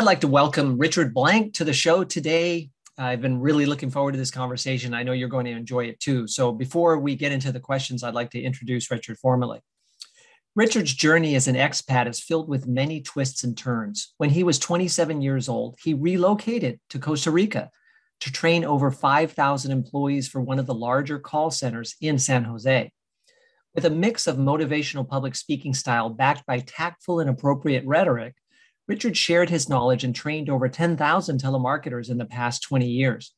I'd like to welcome Richard Blank to the show today. I've been really looking forward to this conversation. I know you're going to enjoy it too. So, before we get into the questions, I'd like to introduce Richard formally. Richard's journey as an expat is filled with many twists and turns. When he was 27 years old, he relocated to Costa Rica to train over 5,000 employees for one of the larger call centers in San Jose. With a mix of motivational public speaking style backed by tactful and appropriate rhetoric, Richard shared his knowledge and trained over 10,000 telemarketers in the past 20 years.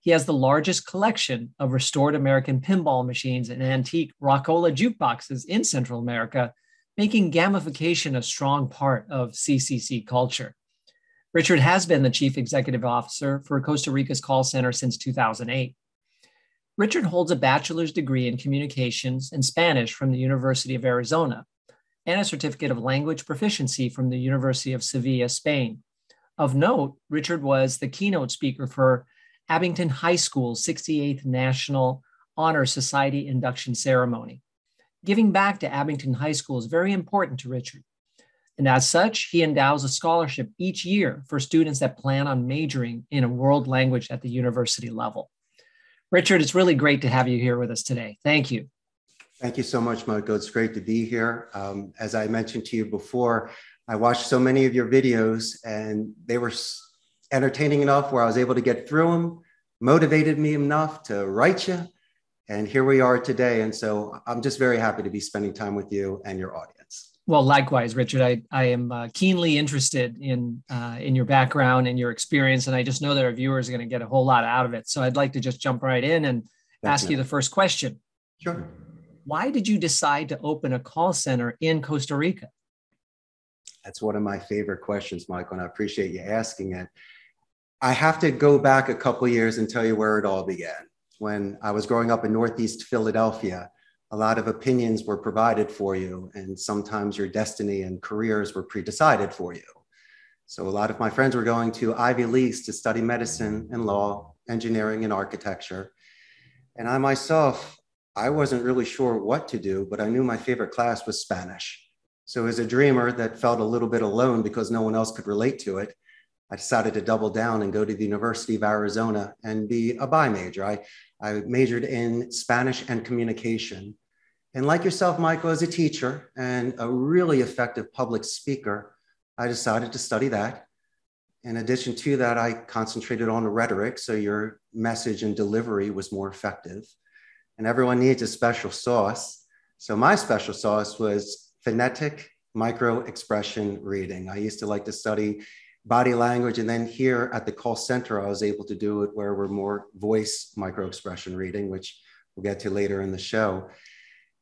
He has the largest collection of restored American pinball machines and antique Rockola jukeboxes in Central America, making gamification a strong part of CCC culture. Richard has been the chief executive officer for Costa Rica's call center since 2008. Richard holds a bachelor's degree in communications and Spanish from the University of Arizona and a certificate of language proficiency from the University of Sevilla, Spain. Of note, Richard was the keynote speaker for Abington High School's 68th National Honor Society induction ceremony. Giving back to Abington High School is very important to Richard. And as such, he endows a scholarship each year for students that plan on majoring in a world language at the university level. Richard, it's really great to have you here with us today. Thank you. Thank you so much, Michael. It's great to be here. Um, as I mentioned to you before, I watched so many of your videos and they were entertaining enough where I was able to get through them, motivated me enough to write you. And here we are today. And so I'm just very happy to be spending time with you and your audience. Well, likewise, Richard. I, I am uh, keenly interested in uh, in your background and your experience, and I just know that our viewers are going to get a whole lot out of it. So I'd like to just jump right in and Definitely. ask you the first question. Sure why did you decide to open a call center in Costa Rica? That's one of my favorite questions, Michael, and I appreciate you asking it. I have to go back a couple years and tell you where it all began. When I was growing up in Northeast Philadelphia, a lot of opinions were provided for you, and sometimes your destiny and careers were pre decided for you. So, a lot of my friends were going to Ivy Leagues to study medicine and law, engineering and architecture. And I myself I wasn't really sure what to do, but I knew my favorite class was Spanish. So, as a dreamer that felt a little bit alone because no one else could relate to it, I decided to double down and go to the University of Arizona and be a bi major. I, I majored in Spanish and communication. And like yourself, Michael, as a teacher and a really effective public speaker, I decided to study that. In addition to that, I concentrated on rhetoric, so your message and delivery was more effective and everyone needs a special sauce. So my special sauce was phonetic micro expression reading. I used to like to study body language. And then here at the call center, I was able to do it where we're more voice micro expression reading, which we'll get to later in the show.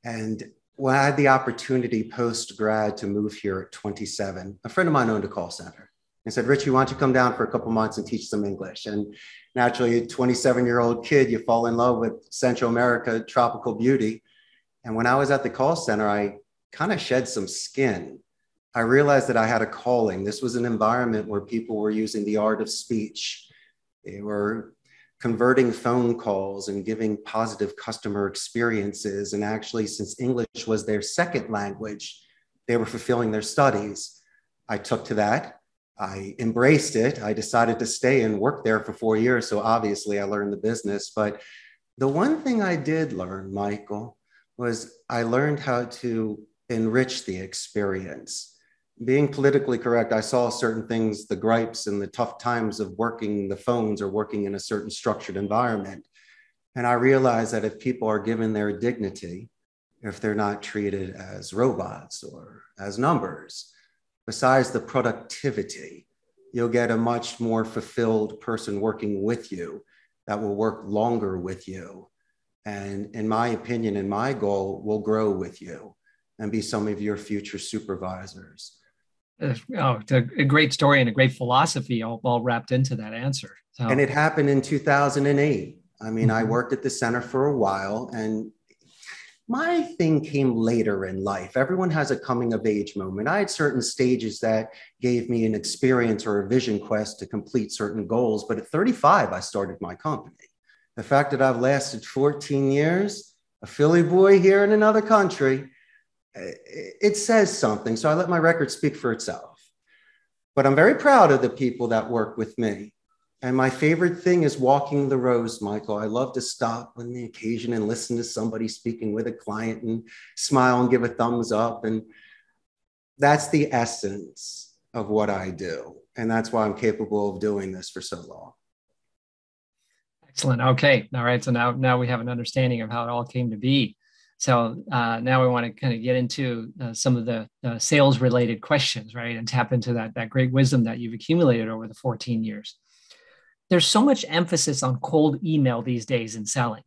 And when I had the opportunity post grad to move here at 27, a friend of mine owned a call center and said, Richie, why don't you come down for a couple months and teach some English? And naturally, a 27 year old kid, you fall in love with Central America, tropical beauty. And when I was at the call center, I kind of shed some skin. I realized that I had a calling. This was an environment where people were using the art of speech. They were converting phone calls and giving positive customer experiences. And actually, since English was their second language, they were fulfilling their studies. I took to that I embraced it. I decided to stay and work there for four years. So obviously, I learned the business. But the one thing I did learn, Michael, was I learned how to enrich the experience. Being politically correct, I saw certain things, the gripes and the tough times of working the phones or working in a certain structured environment. And I realized that if people are given their dignity, if they're not treated as robots or as numbers, besides the productivity, you'll get a much more fulfilled person working with you that will work longer with you. And in my opinion, and my goal, will grow with you and be some of your future supervisors. Uh, oh, it's a, a, great story and a great philosophy all, all wrapped into that answer. So. And it happened in 2008. I mean, mm-hmm. I worked at the center for a while, and my thing came later in life. Everyone has a coming of age moment. I had certain stages that gave me an experience or a vision quest to complete certain goals. But at 35, I started my company. The fact that I've lasted 14 years, a Philly boy here in another country, it says something. So I let my record speak for itself. But I'm very proud of the people that work with me. And my favorite thing is walking the rows, Michael. I love to stop on the occasion and listen to somebody speaking with a client and smile and give a thumbs up. And that's the essence of what I do. And that's why I'm capable of doing this for so long. Excellent. Okay. All right. So now, now we have an understanding of how it all came to be. So uh, now we want to kind of get into uh, some of the uh, sales related questions, right? And tap into that, that great wisdom that you've accumulated over the 14 years. There's so much emphasis on cold email these days in selling.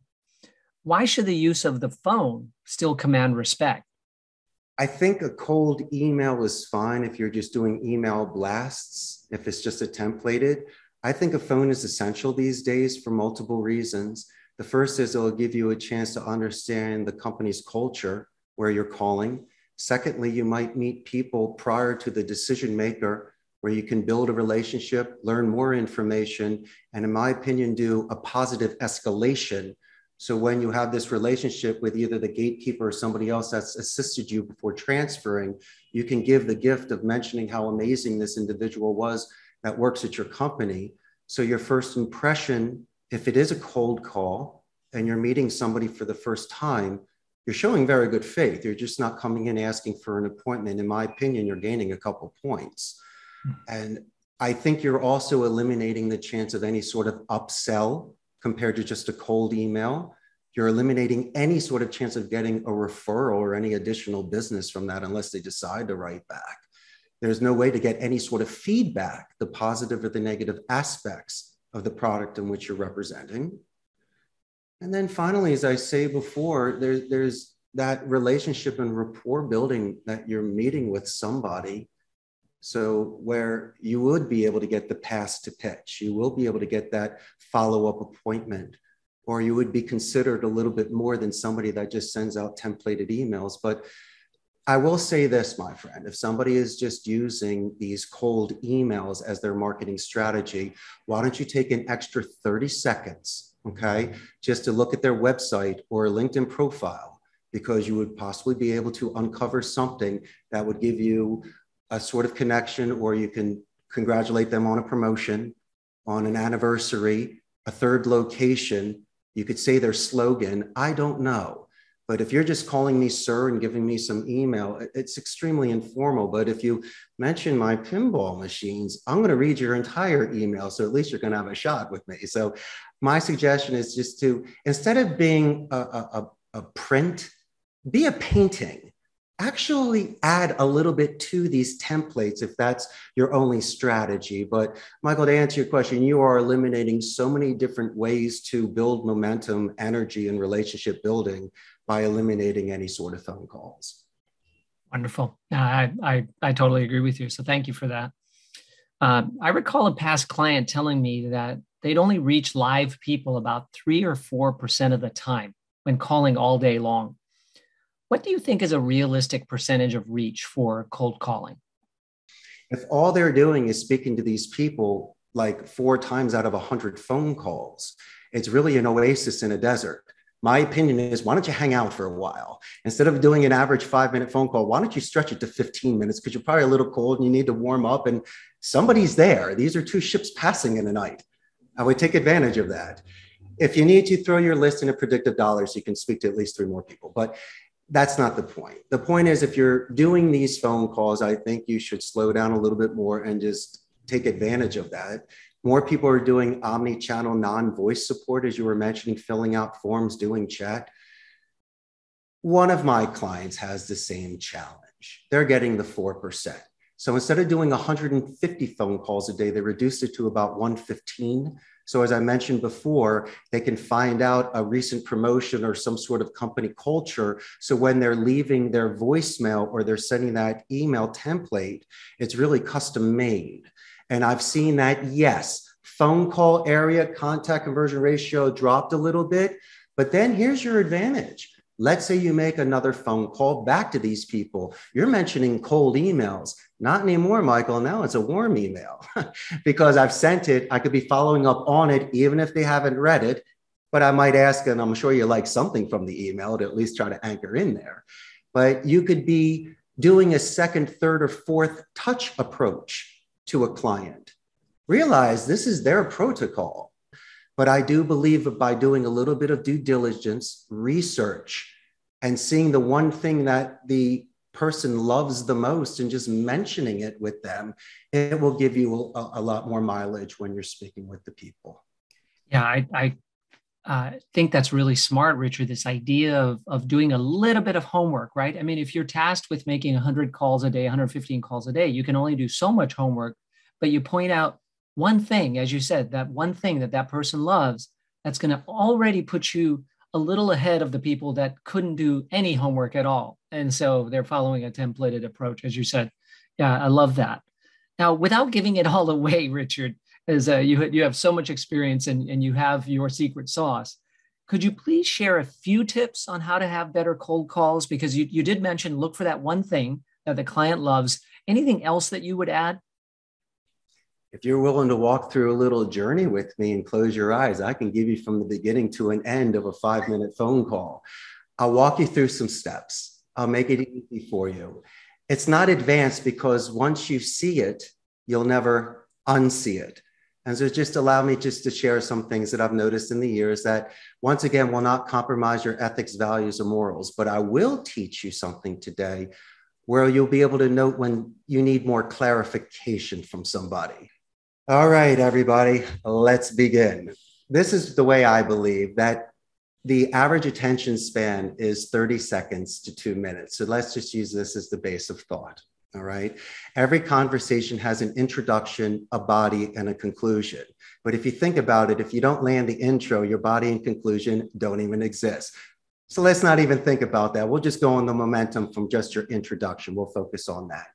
Why should the use of the phone still command respect? I think a cold email is fine if you're just doing email blasts, if it's just a templated. I think a phone is essential these days for multiple reasons. The first is it'll give you a chance to understand the company's culture where you're calling. Secondly, you might meet people prior to the decision maker where you can build a relationship, learn more information, and in my opinion, do a positive escalation. So when you have this relationship with either the gatekeeper or somebody else that's assisted you before transferring, you can give the gift of mentioning how amazing this individual was that works at your company. So your first impression, if it is a cold call and you're meeting somebody for the first time, you're showing very good faith. You're just not coming in asking for an appointment. In my opinion, you're gaining a couple points. Hmm. And I think you're also eliminating the chance of any sort of upsell compared to just a cold email. You're eliminating any sort of chance of getting a referral or any additional business from that unless they decide to write back. There's no way to get any sort of feedback, the positive or the negative aspects of the product in which you're representing. And then finally, as I say before, there, there's that relationship and rapport building that you're meeting with somebody. So, where you would be able to get the pass to pitch, you will be able to get that follow up appointment, or you would be considered a little bit more than somebody that just sends out templated emails. But I will say this, my friend if somebody is just using these cold emails as their marketing strategy, why don't you take an extra 30 seconds, okay, just to look at their website or LinkedIn profile? Because you would possibly be able to uncover something that would give you a sort of connection, or you can congratulate them on a promotion, on an anniversary, a third location. You could say their slogan, I don't know but if you're just calling me sir and giving me some email, it's extremely informal. But if you mention my pinball machines, I'm going to read your entire email. So at least you're going to have a shot with me. So my suggestion is just to, instead of being a, a, a print, be a painting. Actually, add a little bit to these templates if that's your only strategy. But, Michael, to answer your question, you are eliminating so many different ways to build momentum, energy, and relationship building by eliminating any sort of phone calls. Wonderful. I, I, I totally agree with you. So thank you for that. Uh, I recall a past client telling me that they'd only reach live people about three or 4% of the time when calling all day long. What do you think is a realistic percentage of reach for cold calling? If all they're doing is speaking to these people like four times out of a 100 phone calls, it's really an oasis in a desert. My opinion is why don't you hang out for a while? Instead of doing an average five minute phone call why don't you stretch it to 15 minutes? Because you're probably a little cold and you need to warm up and somebody's there. These are two ships passing in a night. I would take advantage of that. If you need to throw your list in a predictive dialers you can speak to at least three more people. But that's not the point the point is if you're doing these phone calls i think you should slow down a little bit more and just take advantage of that more people are doing omni-channel non-voice support, as you were mentioning, filling out forms, doing chat. One of my clients has the same challenge. They're getting the 4%. So instead of doing 150 phone calls a day, they reduced it to about 115. So as I mentioned before, they can find out a recent promotion or some sort of company culture. So when they're leaving their voicemail or they're sending that email template, it's really custom made. And I've seen that, yes, phone call area contact conversion ratio dropped a little bit. But then here's your advantage. Let's say you make another phone call back to these people. You're mentioning cold emails. Not anymore, Michael. Now it's a warm email because I've sent it. I could be following up on it, even if they haven't read it. But I might ask, and I'm sure you like something from the email to at least try to anchor in there. But you could be doing a second, third, or fourth touch approach to a client. Realize this is their protocol. But I do believe that by doing a little bit of due diligence, research, and seeing the one thing that the person loves the most and just mentioning it with them, it will give you a, a lot more mileage when you're speaking with the people. Yeah, I, I uh, think that's really smart, Richard. This idea of, of doing a little bit of homework, right? I mean, if you're tasked with making 100 calls a day, 115 calls a day, you can only do so much homework, but you point out one thing, as you said, that one thing that that person loves, that's going to already put you a little ahead of the people that couldn't do any homework at all. And so they're following a templated approach, as you said. Yeah, I love that. Now, without giving it all away, Richard, as uh, you, you have so much experience and, and you have your secret sauce, could you please share a few tips on how to have better cold calls? Because you, you did mention look for that one thing that the client loves. Anything else that you would add? If you're willing to walk through a little journey with me and close your eyes, I can give you from the beginning to an end of a five minute phone call. I'll walk you through some steps. I'll make it easy for you. It's not advanced because once you see it, you'll never unsee it. And so just allow me just to share some things that I've noticed in the years that once again will not compromise your ethics, values, or morals, but I will teach you something today where you'll be able to note when you need more clarification from somebody. All right, everybody, let's begin. This is the way I believe that the average attention span is 30 seconds to two minutes. So let's just use this as the base of thought. All right. Every conversation has an introduction, a body, and a conclusion. But if you think about it, if you don't land the intro, your body and conclusion don't even exist. So let's not even think about that. We'll just go on the momentum from just your introduction. We'll focus on that.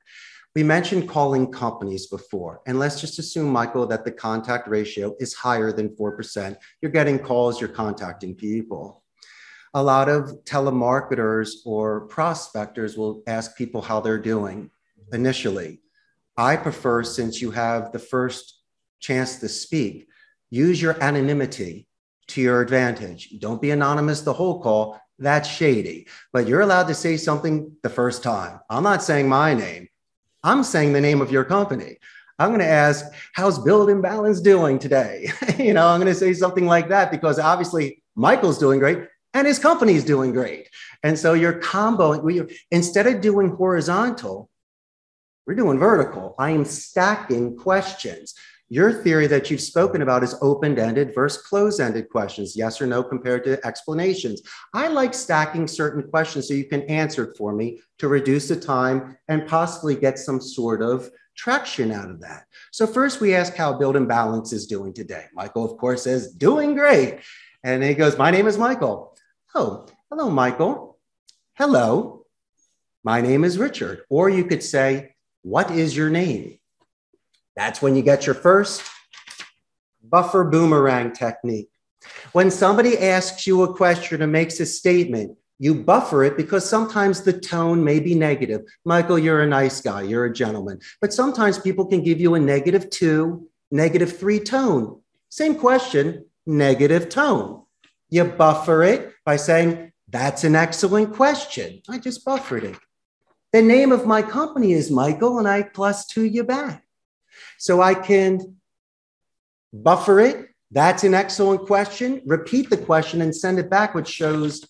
We mentioned calling companies before, and let's just assume, Michael, that the contact ratio is higher than 4%. You're getting calls, you're contacting people. A lot of telemarketers or prospectors will ask people how they're doing initially. I prefer, since you have the first chance to speak, use your anonymity to your advantage. Don't be anonymous the whole call. That's shady, but you're allowed to say something the first time. I'm not saying my name. I'm saying the name of your company. I'm going to ask, how's Build and Balance doing today? you know, I'm going to say something like that because obviously Michael's doing great and his company's doing great. And so you're comboing, instead of doing horizontal, we're doing vertical. I am stacking questions. Your theory that you've spoken about is open ended versus closed ended questions, yes or no, compared to explanations. I like stacking certain questions so you can answer it for me to reduce the time and possibly get some sort of traction out of that. So, first, we ask how Build and Balance is doing today. Michael, of course, says, doing great. And he goes, My name is Michael. Oh, hello, Michael. Hello. My name is Richard. Or you could say, What is your name? That's when you get your first buffer boomerang technique. When somebody asks you a question or makes a statement, you buffer it because sometimes the tone may be negative. Michael, you're a nice guy, you're a gentleman. But sometimes people can give you a negative two, negative three tone. Same question, negative tone. You buffer it by saying, That's an excellent question. I just buffered it. The name of my company is Michael, and I plus two you back. So I can buffer it. That's an excellent question. Repeat the question and send it back, which shows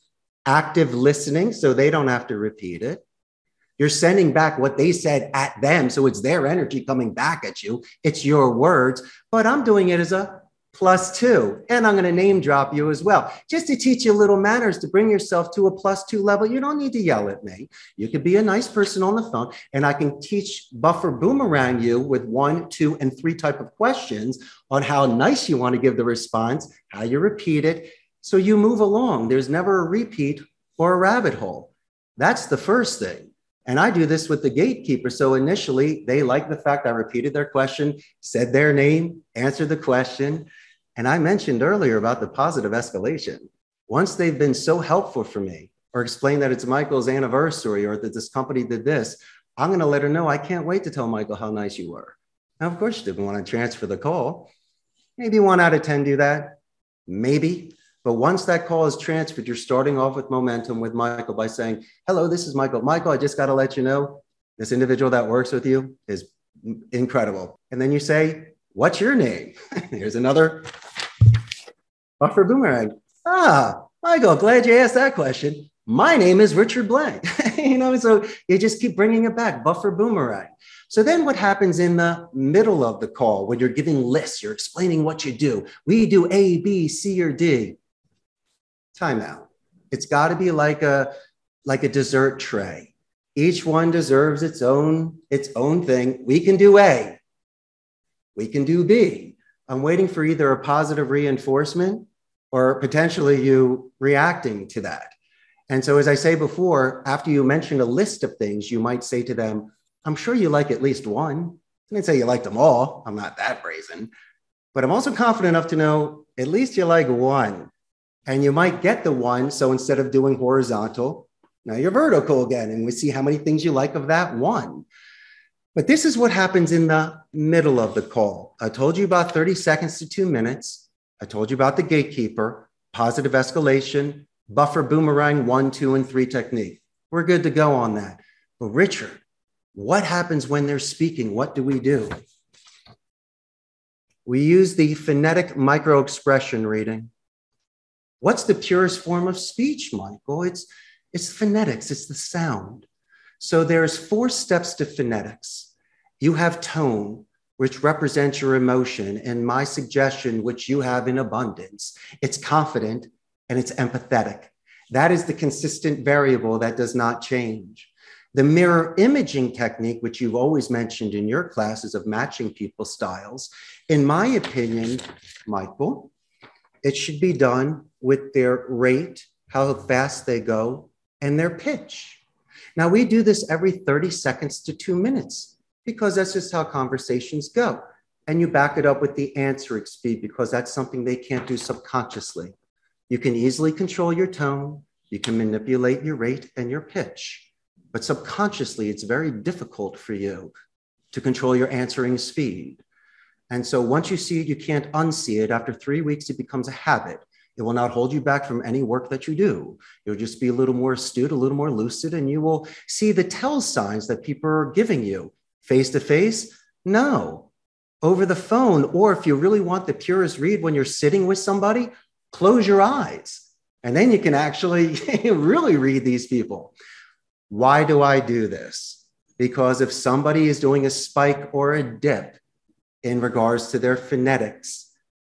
active listening. So they don't have to repeat it. You're sending back what they said at them. So it's their energy coming back at you. It's your words, but I'm doing it as a plus two. And I'm going to name drop you as well, just to teach you little manners to bring yourself to a plus two level. You don't need to yell at me. You could be a nice person on the phone, and I can teach buffer boomerang you with one, two, and three type of questions on how nice you want to give the response, how you repeat it. So you move along. There's never a repeat or a rabbit hole. That's the first thing. And I do this with the gatekeeper. So initially, they like the fact I repeated their question, said their name, answered the question. And I mentioned earlier about the positive escalation. Once they've been so helpful for me, or explain that it's Michael's anniversary, or that this company did this, I'm going to let her know I can't wait to tell Michael how nice you were. Now, of course, you didn't want to transfer the call. Maybe one out of 10 do that. Maybe. But once that call is transferred, you're starting off with momentum with Michael by saying, Hello, this is Michael. Michael, I just got to let you know this individual that works with you is Incredible. And then you say, What's your name? Here's another buffer boomerang. Ah, Michael, glad you asked that question. My name is Richard Blank. you know, so you just keep bringing it back, buffer boomerang. So then what happens in the middle of the call when you're giving lists, you're explaining what you do. We do A, B, C, or D. Timeout. It's got to be like a like a dessert tray. Each one deserves its own its own thing. We can do A. We can do B. I'm waiting for either a positive reinforcement or potentially you reacting to that. And so, as I say before, after you mention a list of things, you might say to them, I'm sure you like at least one. I didn't say you like them all. I'm not that brazen. But I'm also confident enough to know at least you like one. And you might get the one. So instead of doing horizontal, now you're vertical again. And we see how many things you like of that one. But this is what happens in the middle of the call. I told you about 30 seconds to two minutes. I told you about the gatekeeper, positive escalation, buffer boomerang one, two, and three technique. We're good to go on that. But Richard, what happens when they're speaking? What do we do? We use the phonetic microexpression reading. What's the purest form of speech, Michael? It's, it's phonetics, it's the sound. So there's four steps to phonetics. You have tone, which represents your emotion, and my suggestion, which you have in abundance. It's confident and it's empathetic. That is the consistent variable that does not change. The mirror imaging technique, which you've always mentioned in your classes of matching people's styles, in my opinion, Michael, it should be done with their rate, how fast they go, and their pitch. Now, we do this every 30 seconds to two minutes because that's just how conversations go. And you back it up with the answering speed because that's something they can't do subconsciously. You can easily control your tone, you can manipulate your rate and your pitch. But subconsciously, it's very difficult for you to control your answering speed. And so once you see it, you can't unsee it. After three weeks, it becomes a habit. It will not hold you back from any work that you do. You'll just be a little more astute, a little more lucid, and you will see the tell signs that people are giving you. Face to face? No. Over the phone, or if you really want the purest read when you're sitting with somebody, close your eyes. And then you can actually really read these people. Why do I do this? Because if somebody is doing a spike or a dip in regards to their phonetics,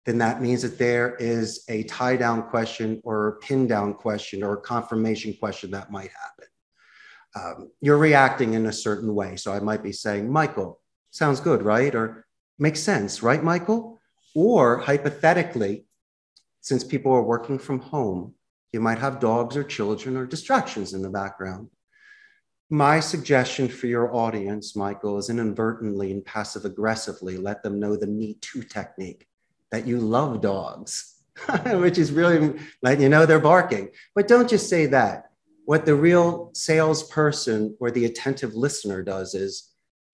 then that means that there is a tie down question or a pin down question or a confirmation question that might happen. Um, you're reacting in a certain way. So I might be saying, Michael, sounds good, right? Or makes sense, right, Michael? Or hypothetically, since people are working from home, you might have dogs or children or distractions in the background. My suggestion for your audience, Michael, is inadvertently and passive aggressively let them know the Me Too technique that you love dogs, which is really letting you know they're barking. But don't just say that. What the real salesperson or the attentive listener does is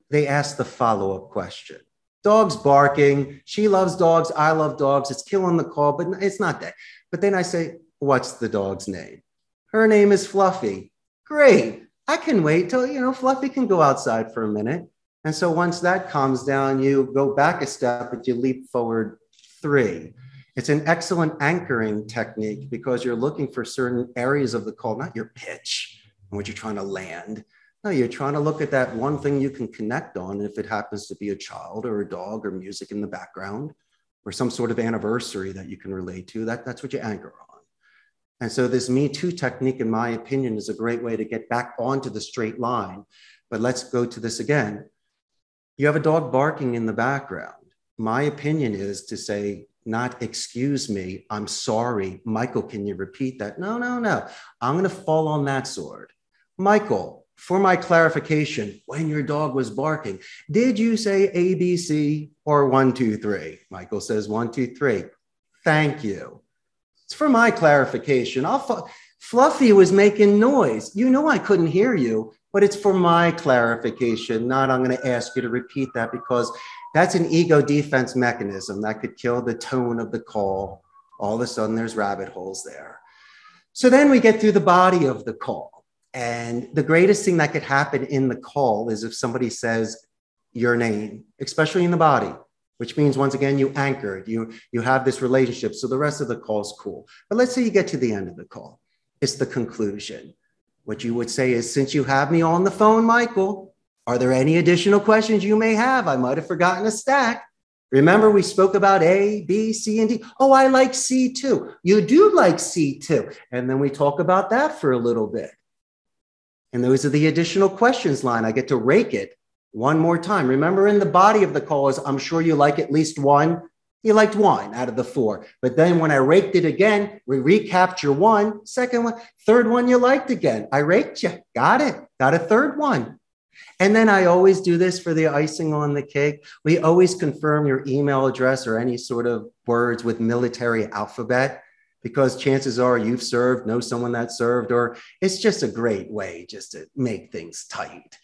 they ask the follow up question. Dog's barking. She loves dogs. I love dogs. It's killing the call, but it's not that. But then I say, What's the dog's name? Her name is Fluffy. Great. I can wait till, you know, Fluffy can go outside for a minute. And so once that calms down, you go back a step, but you leap forward three. It's an excellent anchoring technique because you're looking for certain areas of the call, not your pitch what you're trying to land. No, you're trying to look at that one thing you can connect on. If it happens to be a child or a dog or music in the background or some sort of anniversary that you can relate to, that, that's what you anchor on. And so this Me Too technique, in my opinion, is a great way to get back onto the straight line. But let's go to this again. You have a dog barking in the background. My opinion is to say, not excuse me, I'm sorry. Michael, can you repeat that? No, no, no. I'm going to fall on that sword. Michael, for my clarification, when your dog was barking, did you say ABC or one, two, three? Michael says one, two, three. Thank you. It's for my clarification. I'll Fluffy was making noise. You know I couldn't hear you, but it's for my clarification, not I'm going to ask you to repeat that because that's an ego defense mechanism that could kill the tone of the call. All of a sudden, there's rabbit holes there. So then we get through the body of the call. And the greatest thing that could happen in the call is if somebody says, your name, especially in the body, which means once again, you anchored, you, you have this relationship. So the rest of the call is cool. But let's say you get to the end of the call, it's the conclusion. What you would say is, since you have me on the phone, Michael, are there any additional questions you may have? I might have forgotten a stack. Remember, we spoke about A, B, C, and D. Oh, I like C too. You do like C too. And then we talk about that for a little bit. And those are the additional questions line. I get to rake it one more time. Remember, in the body of the call is I'm sure you like at least one. You liked one out of the four. But then when I raked it again, we recapture one, second one, third one you liked again. I raked you. Got it. Got a third one. And then I always do this for the icing on the cake. We always confirm your email address or any sort of words with military alphabet because chances are you've served, know someone that served, or it's just a great way just to make things tight.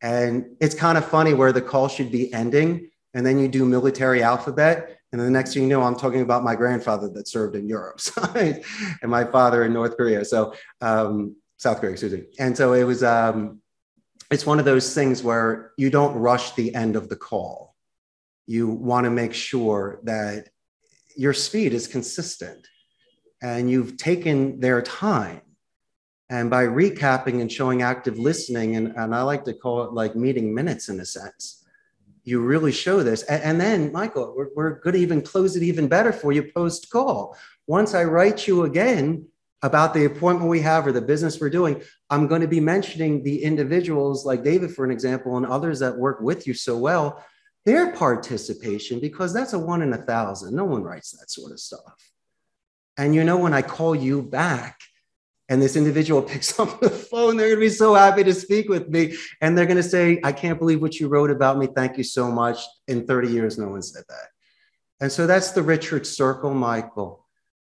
And it's kind of funny where the call should be ending, and then you do military alphabet, and the next thing you know, I'm talking about my grandfather that served in Europe and my father in North Korea. So, um, South Korea, excuse me. And so it was, um, it's one of those things where you don't rush the end of the call. You want to make sure that your speed is consistent and you've taken their time. And by recapping and showing active listening, and, and I like to call it like meeting minutes in a sense, you really show this. And, and then, Michael, we're, we're going to even close it even better for you post call. Once I write you again about the appointment we have or the business we're doing, I'm going to be mentioning the individuals like David, for an example, and others that work with you so well, their participation, because that's a one in a thousand. No one writes that sort of stuff. And you know, when I call you back and this individual picks up the phone, they're going to be so happy to speak with me. And they're going to say, I can't believe what you wrote about me. Thank you so much. In 30 years, no one said that. And so that's the Richard Circle, Michael.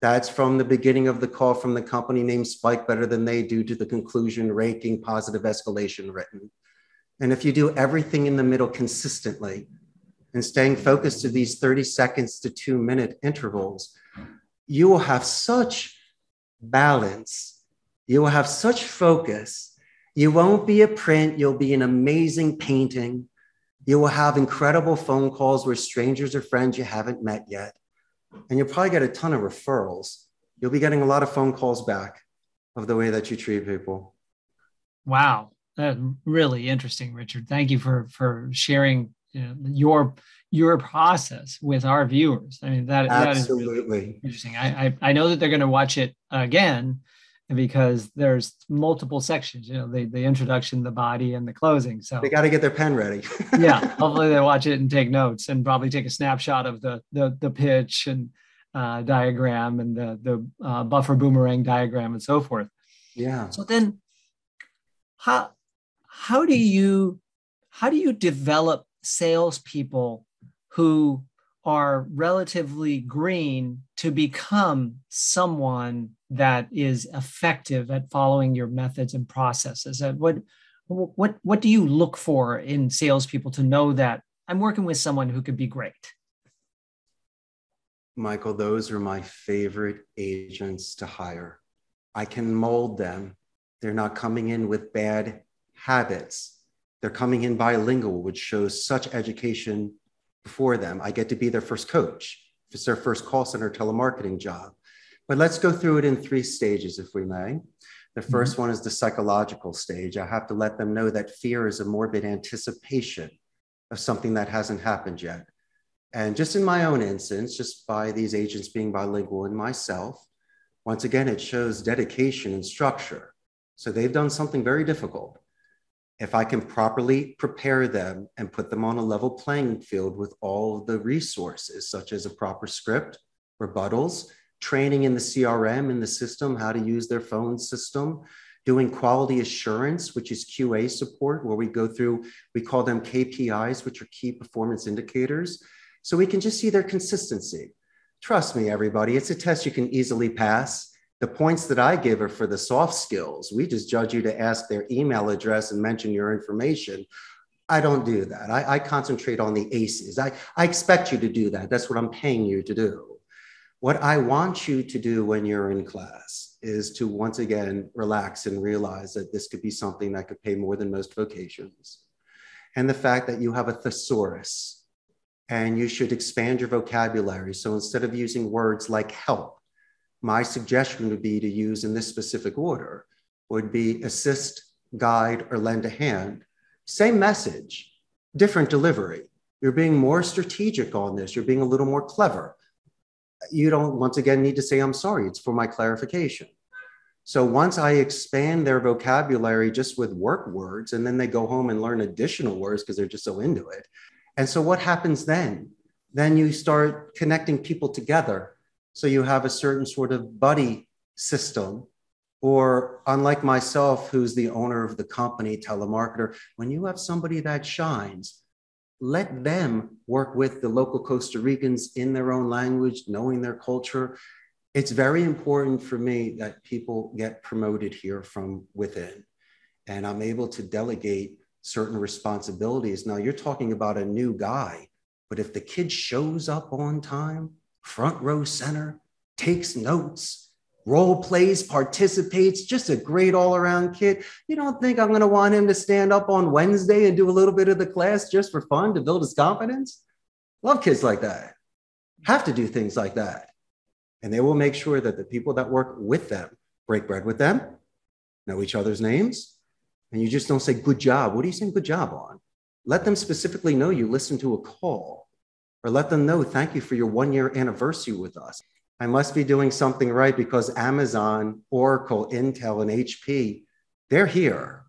That's from the beginning of the call from the company named Spike Better Than They Do to the conclusion, raking positive escalation written. And if you do everything in the middle consistently and staying focused to these 30 seconds to two minute intervals, you will have such balance. You will have such focus. You won't be a print, you'll be an amazing painting. You will have incredible phone calls with strangers or friends you haven't met yet. And you'll probably get a ton of referrals. You'll be getting a lot of phone calls back of the way that you treat people. Wow. That's really interesting, Richard. Thank you for for sharing you know, your your process with our viewers. I mean, that, that is really interesting. I, I, I know that they're going to watch it again because there's multiple sections, you know, the, the introduction, the body and the closing. So they got to get their pen ready. yeah. Hopefully they watch it and take notes and probably take a snapshot of the, the, the pitch and uh, diagram and the, the uh, buffer boomerang diagram and so forth. Yeah. So then how, how do you, how do you develop salespeople who are relatively green to become someone that is effective at following your methods and processes? Uh, what what what do you look for in salespeople to know that I'm working with someone who could be great? Michael, those are my favorite agents to hire. I can mold them. They're not coming in with bad habits. They're coming in bilingual, which shows such education for them. I get to be their first coach. If it's their first call center telemarketing job. But let's go through it in three stages, if we may. The 1st mm-hmm. one is the psychological stage. I have to let them know that fear is a morbid anticipation of something that hasn't happened yet. And just in my own instance, just by these agents being bilingual and myself, once again, it shows dedication and structure. So they've done something very difficult if I can properly prepare them and put them on a level playing field with all the resources, such as a proper script, rebuttals, training in the CRM in the system, how to use their phone system, doing quality assurance, which is QA support, where we go through, we call them KPIs, which are key performance indicators. So we can just see their consistency. Trust me, everybody, it's a test you can easily pass. The points that I give are for the soft skills. We just judge you to ask their email address and mention your information. I don't do that. I, I concentrate on the ACEs. I, I expect you to do that. That's what I'm paying you to do. What I want you to do when you're in class is to once again relax and realize that this could be something that could pay more than most vocations. and the fact that you have a thesaurus and you should expand your vocabulary. So instead of using words like help, my suggestion would be to use in this specific order would be assist, guide, or lend a hand. Same message, different delivery. You're being more strategic on this. You're being a little more clever. You don't, once again, need to say, I'm sorry. It's for my clarification. So once I expand their vocabulary just with work words, and then they go home and learn additional words because they're just so into it. And so what happens then? Then you start connecting people together. So you have a certain sort of buddy system. Or unlike myself, who's the owner of the company, telemarketer, when you have somebody that shines, let them work with the local Costa Ricans in their own language, knowing their culture, it's very important for me that people get promoted here from within and I'm able to delegate certain responsibilities. Now, you're talking about a new guy, but if the kid shows up on time, front row center, takes notes, role plays, participates, just a great all around kid, you don't think I'm going to want him to stand up on Wednesday and do a little bit of the class just for fun to build his confidence? Love kids like that. Have to do things like that and they will make sure that the people that work with them break bread with them, know each other's names, and you just don't say good job. What are you saying good job on? Let them specifically know you listened to a call, or let them know thank you for your one year anniversary with us. I must be doing something right because Amazon, Oracle, Intel, and HP, they're here.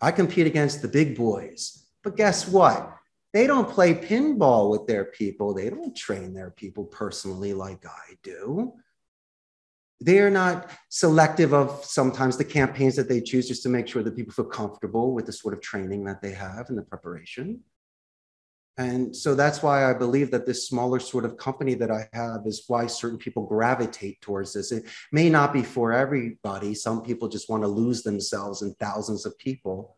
I compete against the big boys. But guess what? They don't play pinball with their people. They don't train their people personally like I do. They are not selective of sometimes the campaigns that they choose just to make sure that people feel comfortable with the sort of training that they have and the preparation. And so that's why I believe that this smaller sort of company that I have is why certain people gravitate towards this. It may not be for everybody. Some people just want to lose themselves in thousands of people.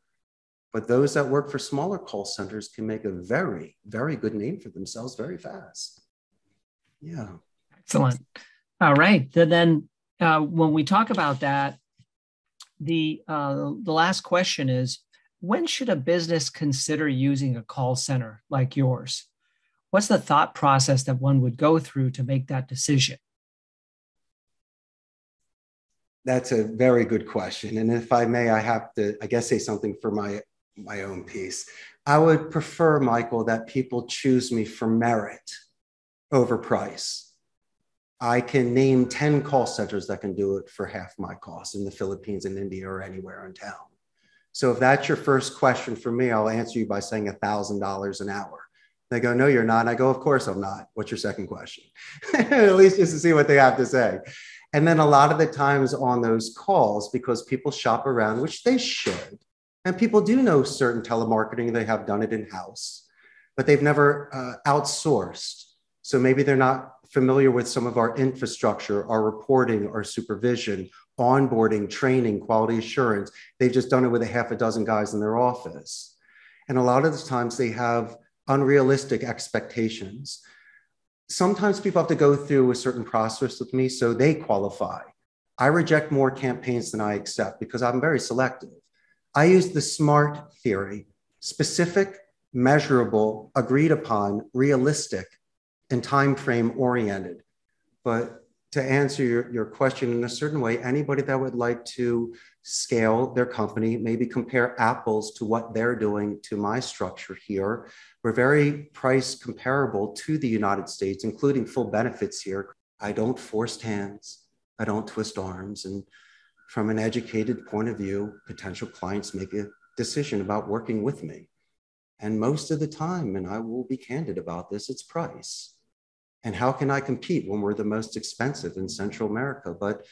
But those that work for smaller call centers can make a very, very good name for themselves very fast. Yeah. Excellent. All right. Then, uh, when we talk about that, the uh, the last question is: When should a business consider using a call center like yours? What's the thought process that one would go through to make that decision? That's a very good question. And if I may, I have to, I guess, say something for my my own piece. I would prefer, Michael, that people choose me for merit over price. I can name 10 call centers that can do it for half my cost in the Philippines and India or anywhere in town. So if that's your first question for me, I'll answer you by saying $1,000 an hour. They go, No, you're not. And I go, Of course I'm not. What's your second question? At least just to see what they have to say. And then a lot of the times on those calls, because people shop around, which they should, and people do know certain telemarketing, they have done it in house, but they've never uh, outsourced. So maybe they're not familiar with some of our infrastructure, our reporting, our supervision, onboarding, training, quality assurance. They've just done it with a half a dozen guys in their office. And a lot of the times they have unrealistic expectations. Sometimes people have to go through a certain process with me so they qualify. I reject more campaigns than I accept because I'm very selective. I use the SMART theory specific, measurable, agreed upon, realistic, and time frame oriented. But to answer your, your question in a certain way, anybody that would like to scale their company, maybe compare apples to what they're doing to my structure here. We're very price comparable to the United States, including full benefits here. I don't force hands, I don't twist arms. And from an educated point of view, potential clients make a decision about working with me. And most of the time, and I will be candid about this, it's price. And how can I compete when we're the most expensive in Central America? But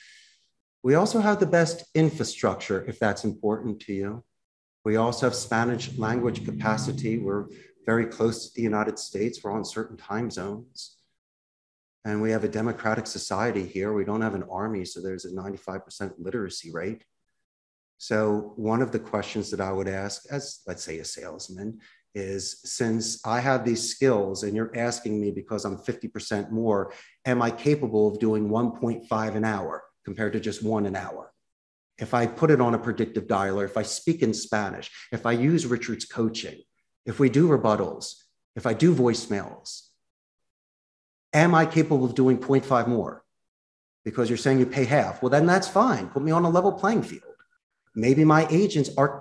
we also have the best infrastructure, if that's important to you. We also have Spanish language capacity. We're very close to the United States. We're on certain time zones. And we have a democratic society here. We don't have an army, so there's a 95% literacy rate. So, one of the questions that I would ask, as let's say a salesman, is since I have these skills and you're asking me because I'm 50% more, am I capable of doing 1.5 an hour compared to just one an hour? If I put it on a predictive dialer, if I speak in Spanish, if I use Richard's coaching, if we do rebuttals, if I do voicemails, am I capable of doing 0.5 more? Because you're saying you pay half. Well, then that's fine. Put me on a level playing field. Maybe my agents are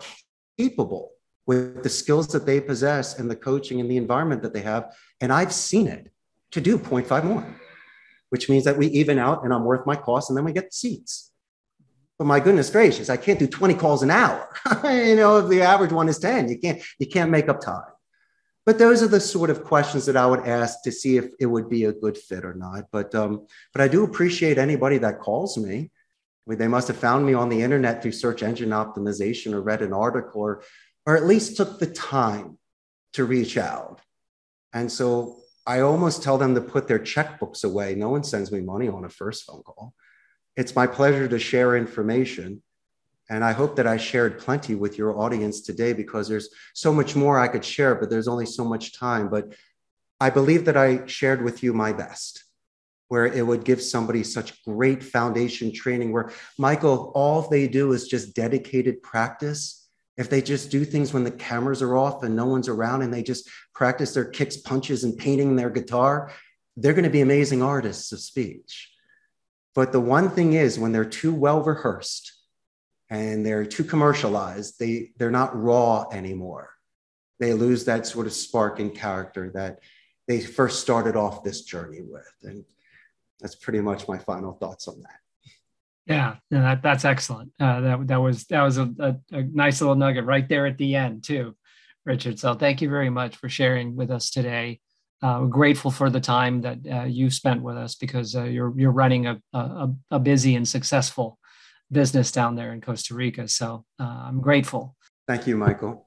capable with the skills that they possess and the coaching and the environment that they have. And I've seen it to do 0.5 more, which means that we even out and I'm worth my cost and then we get the seats. But my goodness gracious, I can't do 20 calls an hour. you know, if the average one is 10, you can't, you can't make up time. But those are the sort of questions that I would ask to see if it would be a good fit or not. But um, but I do appreciate anybody that calls me. I mean, they must have found me on the internet through search engine optimization or read an article or, or at least took the time to reach out. And so I almost tell them to put their checkbooks away. No one sends me money on a first phone call. It's my pleasure to share information. And I hope that I shared plenty with your audience today because there's so much more I could share, but there's only so much time. But I believe that I shared with you my best, where it would give somebody such great foundation training, where Michael, all they do is just dedicated practice if they just do things when the cameras are off and no one's around and they just practice their kicks, punches, and painting their guitar, they're going to be amazing artists of speech. But the one thing is, when they're too well rehearsed and they're too commercialized, they, they're not raw anymore. They lose that sort of spark and character that they first started off this journey with. And that's pretty much my final thoughts on that. Yeah, that, that's excellent. Uh, that that was that was a, a, a, nice little nugget right there at the end too, Richard. So thank you very much for sharing with us today. Uh, we're grateful for the time that uh, you spent with us because uh, you're you're running a, a, a busy and successful business down there in Costa Rica. So uh, I'm grateful. Thank you, Michael.